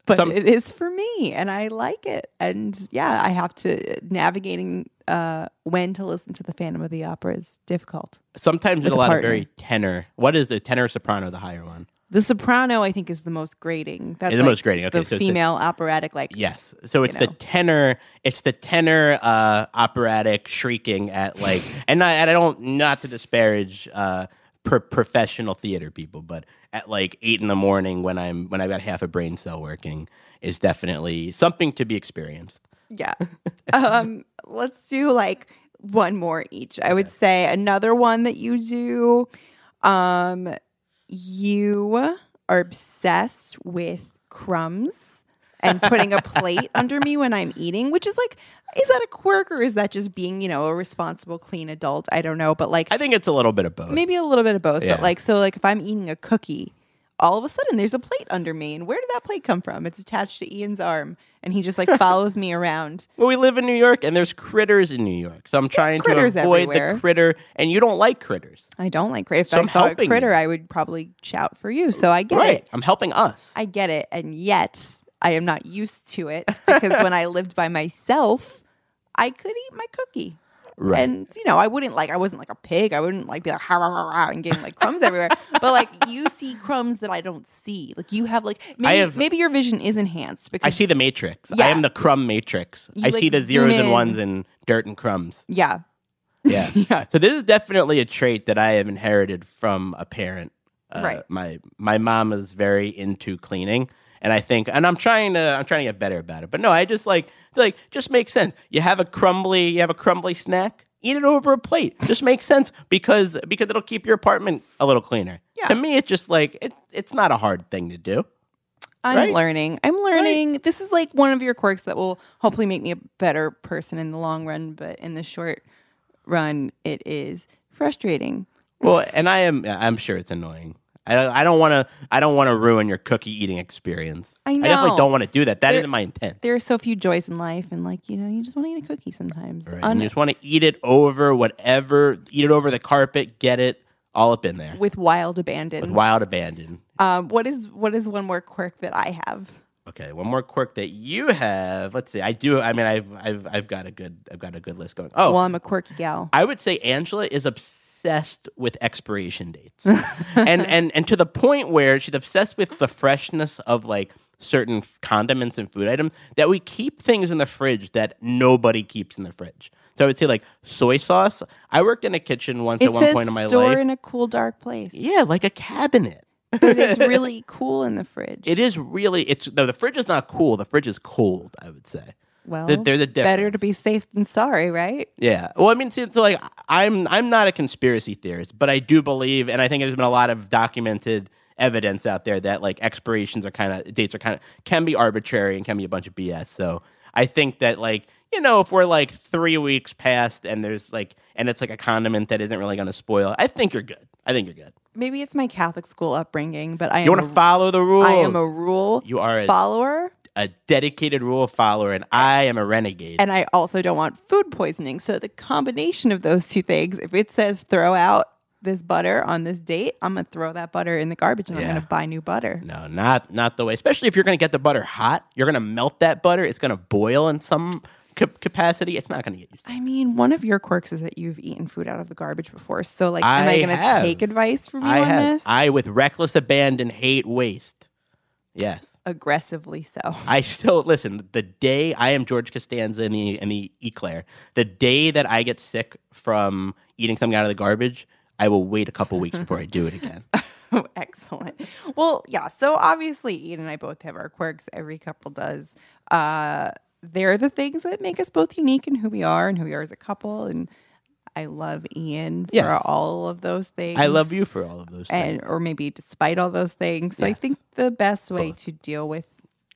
but Some- it is for me, and I like it. And yeah, I have to navigating uh, when to listen to the Phantom of the Opera is difficult. sometimes there's a a lot of very tenor. What is the tenor, soprano, the higher one? The soprano, I think, is the most grating. That's Is the most grating. Okay, the so it's a- female operatic, like Yes. So it's the know. tenor. It's the tenor uh, operatic shrieking at like, and I, and I don't not to disparage uh, pro- professional theater people, but at like eight in the morning when I'm when I've got half a brain cell working is definitely something to be experienced. Yeah. [LAUGHS] um, let's do like one more each. I would say another one that you do. Um, you are obsessed with crumbs and putting a plate under me when I'm eating, which is like Is that a quirk or is that just being, you know, a responsible, clean adult? I don't know. But like I think it's a little bit of both. maybe a little bit of both. Yeah. But like, so like if I'm eating a cookie, all of a sudden there's a plate under me. And where did that plate come from? It's attached to Ian's arm and he just like [LAUGHS] follows me around. Well, we live in New York, and there's critters in New York, so I'm trying to critters avoid everywhere. the critter. And you don't like critters, I don't like critter. If So I I'm saw a helping critter, you. I would probably shout for you. So I get right? it. I'm helping us. I get it. And yet I am not used to it because when I lived by myself, I could eat my cookie. Right. And you know, I wouldn't like I wasn't like a pig. I wouldn't like be like ha rah, rah, rah, and getting like crumbs everywhere. But like you see crumbs that I don't see. Like you have like maybe, have- maybe your vision is enhanced because I see the matrix. I am the crumb matrix. You, I like, see the zeros and ones and dirt and crumbs. yeah. Yeah. [LAUGHS] Yeah. So this is definitely a trait that I have inherited from a parent. Uh, Right. My my mom is very into cleaning, and I think, and I'm trying to I'm trying to get better about it. But no, I just like like just makes sense. You have a crumbly you have a crumbly snack. Eat it over a plate. Just makes sense because because it'll keep your apartment a little cleaner. Yeah. To me, it's just like it, it's not a hard thing to do. I'm Right? learning. I'm learning. This is like one of your quirks that will hopefully make me a better person in the long run, but in the short run, it is frustrating. Well, and I am I'm sure it's annoying. I don't, I don't want to I don't want to ruin your cookie eating experience. I definitely don't want to do that. That not my intent. There are so few joys in life, and like you know, you just want to eat a cookie sometimes. Right. And you just want to eat it over whatever, eat it over the carpet, get it all up in there with wild abandon. with wild abandon. um, what is what is one more quirk that I have? Okay, one more quirk that you have. Let's see. I do. I mean, I've I've I've got a good I've got a good list going. Oh, Well, I'm a quirky gal. I would say Angela is obsessed with expiration dates, [LAUGHS] and and and to the point where she's obsessed with the freshness of like certain condiments and food items that we keep things in the fridge that nobody keeps in the fridge. So I would say like soy sauce. I worked in a kitchen once It at one point in my store life. in a cool, dark place. yeah, like a cabinet. But it's [LAUGHS] really cool in the fridge. It is really. It's no. The fridge is not cool. The fridge is cold. I would say. Well, Th- there's a better to be safe than sorry, right? Yeah. Well, I mean, see, so like, I'm I'm not a conspiracy theorist, but I do believe, and I think there's been a lot of documented evidence out there that like expirations are kind of dates are kind of can be arbitrary and can be a bunch of BS. So I think that like you know if we're like three weeks past and there's like and it's like a condiment that isn't really going to spoil, I think you're good. I think you're good. Maybe it's my Catholic school upbringing, but I am You want to follow the rules. I am a rule You are a, follower, a dedicated rule follower, and I am a renegade. and I also don't want food poisoning. So the combination of those two things, if it says throw out this butter on this date, I'm gonna throw that butter in the garbage and Yeah. I'm gonna buy new butter. No, not not the way. Especially if you're going to get the butter hot, you're going to melt that butter. It's going to boil in some ca- capacity. It's not going to get used. I mean, one of your quirks is that you've eaten food out of the garbage before. So, like, am I, I going to have. take advice from you I on have. this? I with reckless abandon hate waste. Yes. Aggressively so. [LAUGHS] I still listen. The day I am George Costanza in the in the eclair, the day that I get sick from eating something out of the garbage, I will wait a couple weeks before I do it again. Oh, [LAUGHS] excellent. Well, yeah. So obviously, Ian and I both have our quirks. Every couple does. Uh, they're the things that make us both unique in who we are and who we are as a couple. And I love Ian for Yeah. all of those things. I love you for all of those things. and or maybe despite all those things. So I think the best way to deal with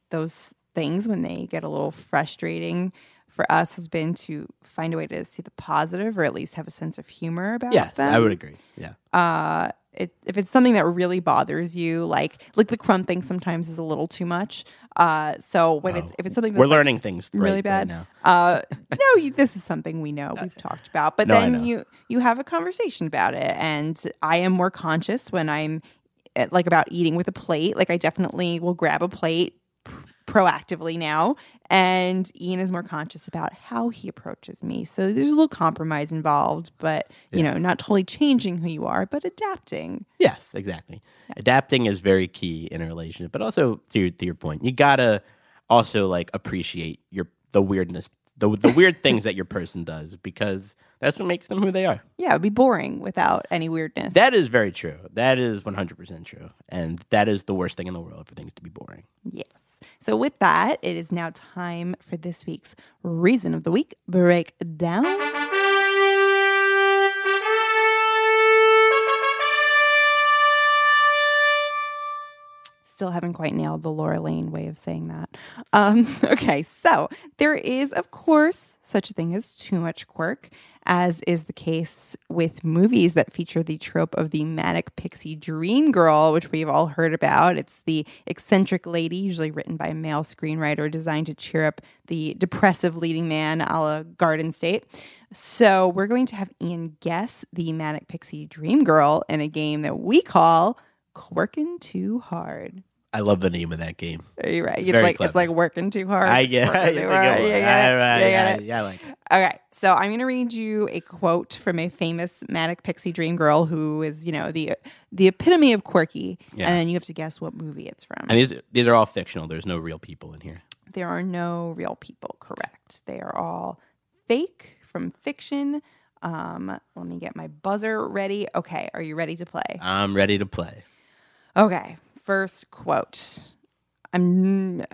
those things when they get a little frustrating for us has been to find a way to see the positive or at least have a sense of humor about yeah, them I would agree. Yeah. uh it, if it's something that really bothers you like like the crumb thing sometimes is a little too much. Uh so when it's if it's something that's We're like, learning things right- really right bad now. uh [LAUGHS] no you, this is something we know we've talked about but No, then you you have a conversation about it and i am more conscious when i'm eh, like about eating with a plate. Like i definitely will grab a plate proactively now and ian is more conscious about how he approaches me so there's a little compromise involved but you know not totally changing who you are but adapting Yes, exactly. Adapting is very key in a relationship, but also to your, to your point, you gotta also like appreciate your the weirdness, the the weird things that your person does because that's what makes them who they are. yeah it'd be boring without any weirdness That is very true. That is one hundred percent true, and that is the worst thing in the world for things to be boring. Yes. So with that, it is now time for this week's reason of the week breakdown. Still haven't quite nailed the Laura Lane way of saying that. Um, [LAUGHS] okay, so there is, of course, such a thing as too much quirk, as is the case with movies that feature the trope of the manic pixie dream girl, which we've all heard about. It's the eccentric lady, usually written by a male screenwriter, designed to cheer up the depressive leading man a la Garden State. So we're going to have Ian guess the manic pixie dream girl in a game that we call Quirkin' Too Hard. I love the name of that game. Are you right? It's Very like clever. it's like working too hard. I get, Working I too think hard. it was. You get it? I- I- get it? yeah, I like it. Okay, so I'm going to read you a quote from a famous manic pixie dream girl who is, you know, the the epitome of quirky, Yeah. and then you have to guess what movie it's from. And these these are all fictional. There's no real people in here. there are no real people, correct? They are all fake from fiction. Um, let me get my buzzer ready. Okay, are you ready to play? I'm ready to play. Okay, first quote. I'm.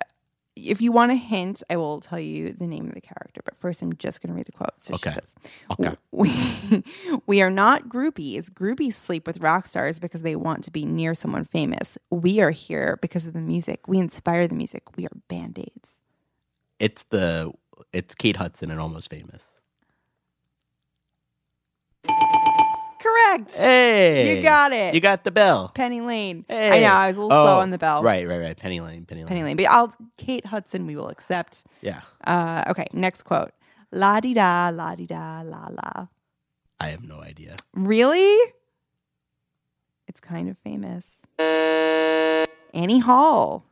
If you want a hint, I will tell you the name of the character. But first, I'm just going to read the quote. So Okay. she says, Okay. "We we are not groupies. Groupies sleep with rock stars because they want to be near someone famous. We are here because of the music. We inspire the music. We are band aids." It's the it's Kate Hudson and Almost Famous. Correct. Hey, You got it. You got the bell. Penny Lane. I know I was a little slow on the bell. Right, right, right. Penny Lane. Penny Lane. Penny Lane. But I'll Kate Hudson. We will accept. Yeah. Uh, okay. Next quote. La di da, la di da, la la. I have no idea. Really? It's kind of famous. Annie Hall.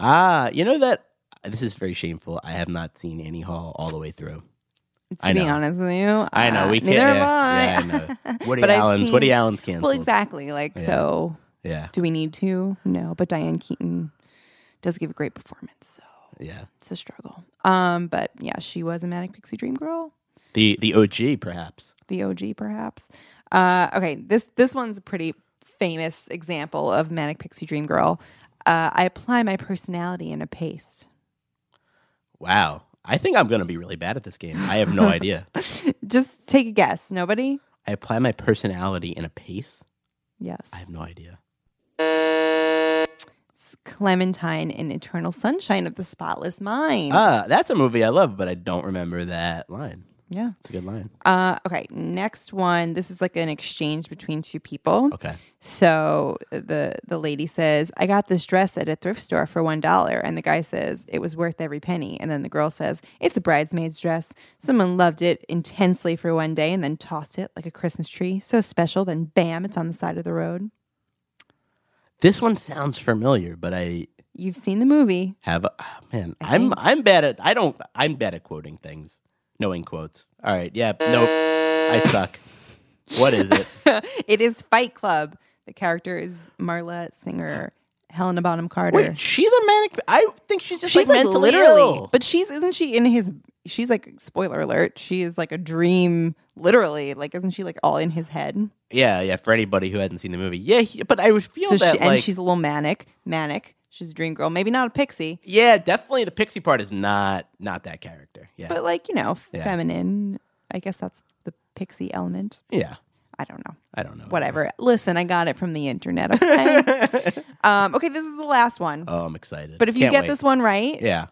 Ah, you know that this is very shameful. I have not seen Annie Hall all the way through. To be honest with you, I know uh, we can't. Neither yeah, have I. yeah, I know. [LAUGHS] Woody But Allen's seen- Woody Allen's canceled. Well, exactly. Like Yeah. so. Yeah, Do we need to? No. But Diane Keaton does give a great performance, so yeah. it's a struggle. Um, but yeah, she was a manic pixie dream girl. The the OG perhaps. the OG perhaps. Uh, okay, this this one's a pretty famous example of manic pixie dream girl. Uh, I apply my personality in a paste. Wow. I think I'm going to be really bad at this game. I have no idea. [LAUGHS] Just take a guess. Nobody? I apply my personality in a pace. Yes. I have no idea. It's Clementine in Eternal Sunshine of the Spotless Mind. Ah, that's a movie I love, but I don't remember that line. Yeah. It's a good line. Uh, okay, next one. This is like an exchange between two people. Okay. So the the lady says, "I got this dress at a thrift store for one dollar," and the guy says, "It was worth every penny." And then the girl says, "It's a bridesmaid's dress. Someone loved it intensely for one day and then tossed it like a Christmas tree. So special. Then bam, it's on the side of the road." This one sounds familiar, but I You've seen the movie. have ah, man. I I'm I'm bad at I don't I'm bad at quoting things, knowing quotes. All right, yeah, nope, I suck. What is it? [LAUGHS] it is Fight Club. The character is Marla Singer, Helena Bonham Carter. Wait, she's a manic. I think she's just she's like, like, mentally literally, ill. but she's isn't she in his? She's like spoiler alert. She is like a dream, literally. Like isn't she like all in his head? yeah, yeah. For anybody who hasn't seen the movie, yeah, he- but I would feel So that she, like and she's a little manic, manic. She's a dream girl, maybe not a pixie, yeah, definitely the pixie part is not not that character. Yeah, but like you know, Yeah. feminine. I guess that's the pixie element. yeah. I don't know. I don't know. Whatever. Listen, I got it from the internet. Okay. [LAUGHS] um, okay, this is the last one. Oh, I'm excited. but if you Can't get wait. this one right, yeah.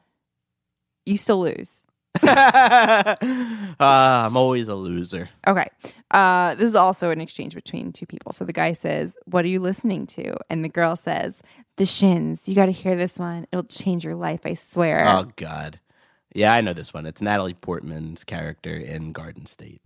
you still lose. [LAUGHS] Ah, I'm always a loser. Okay. Uh, this is also an exchange between two people. So the guy says, What are you listening to? And the girl says, The shins. You got to hear this one. It'll change your life, I swear. Oh God. Yeah, I know this one. It's Natalie Portman's character in Garden State.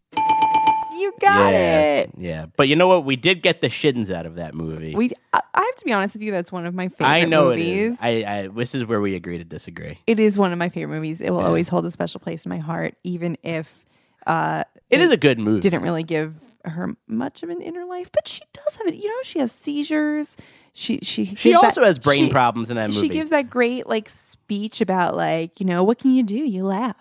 You got yeah, it. Yeah, but you know what? We did get the shins out of that movie. We, I I have to be honest with you, that's one of my favorite movies. I know movies. it is. I, I this is where we agree to disagree. it is one of my favorite movies. It will always hold a special place in my heart, even if uh, It is a good movie. didn't really give her much of an inner life, but she does have it. You know, she has seizures. She she She also that- has brain she- problems in that movie. She gives that great like speech about like you know what can you do? You laugh.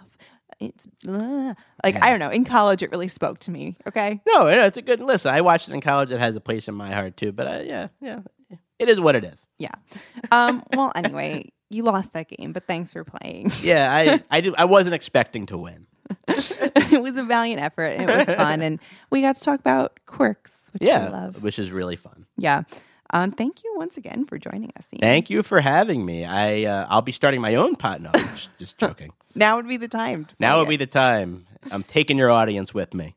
It's like I don't know. In college, it really spoke to me. Okay, no, no, it's a good listen. I watched it in college. It has a place in my heart too. But uh, yeah, yeah, it is what it is. yeah. Um. Well, anyway, you lost that game, but thanks for playing. Yeah, I, I, do, I wasn't expecting to win. [LAUGHS] it was a valiant effort. And it was fun, and we got to talk about quirks, which Yeah, I love. which is really fun. Yeah. Um, thank you once again for joining us. Ian. Thank you for having me. I uh, I'll be starting my own pot. No, [LAUGHS] just, just joking. Now would be the time. Now would be the time. I'm taking your audience with me.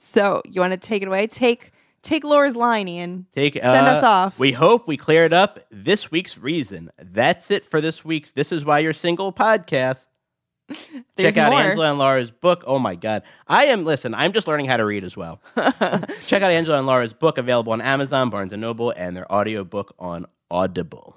So you want to take it away? Take take Laura's line, Ian. Take Send us uh, off. We hope we cleared up this week's reason. That's it for this week's This Is Why You're Single podcast. [LAUGHS] Check out more. Angela and Laura's book. Oh my God. I am, listen, I'm just learning how to read as well. [LAUGHS] Check out Angela and Laura's book available on Amazon, Barnes and Noble, and their audiobook on Audible.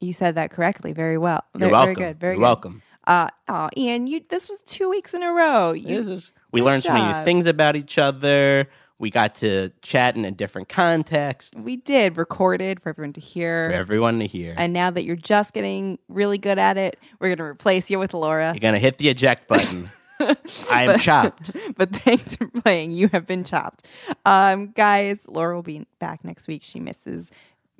You said that correctly. Very well. You're very, welcome. Very good. Very You're good. welcome. Uh, oh, Ian, you. This was two weeks in a row. You, This is- we learned so many new things about each other. We got to chat in a different context we did recorded for everyone to hear. for everyone to hear. And now that you're just getting really good at it, we're going to replace you with Laura. You're going to hit the eject [LAUGHS] button. I am chopped. [LAUGHS] but thanks for playing. You have been chopped. Um, guys, Laura will be back next week. She misses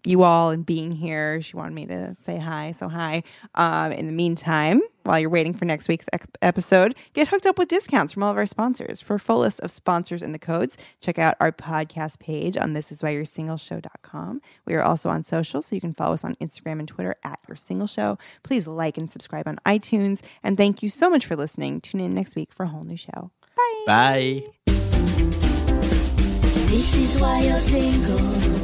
you all and being here. She wanted me to say hi. So, hi. Um, in the meantime, while you're waiting for next week's ec- episode, get hooked up with discounts from all of our sponsors. For a full list of sponsors and the codes, check out our podcast page on thisiswhyyou'resingleshow.com. We are also on social, so you can follow us on Instagram and Twitter at Your Single Show. Please like and subscribe on iTunes. And thank you so much for listening. Tune in next week for a whole new show. Bye. Bye. This is why you're single.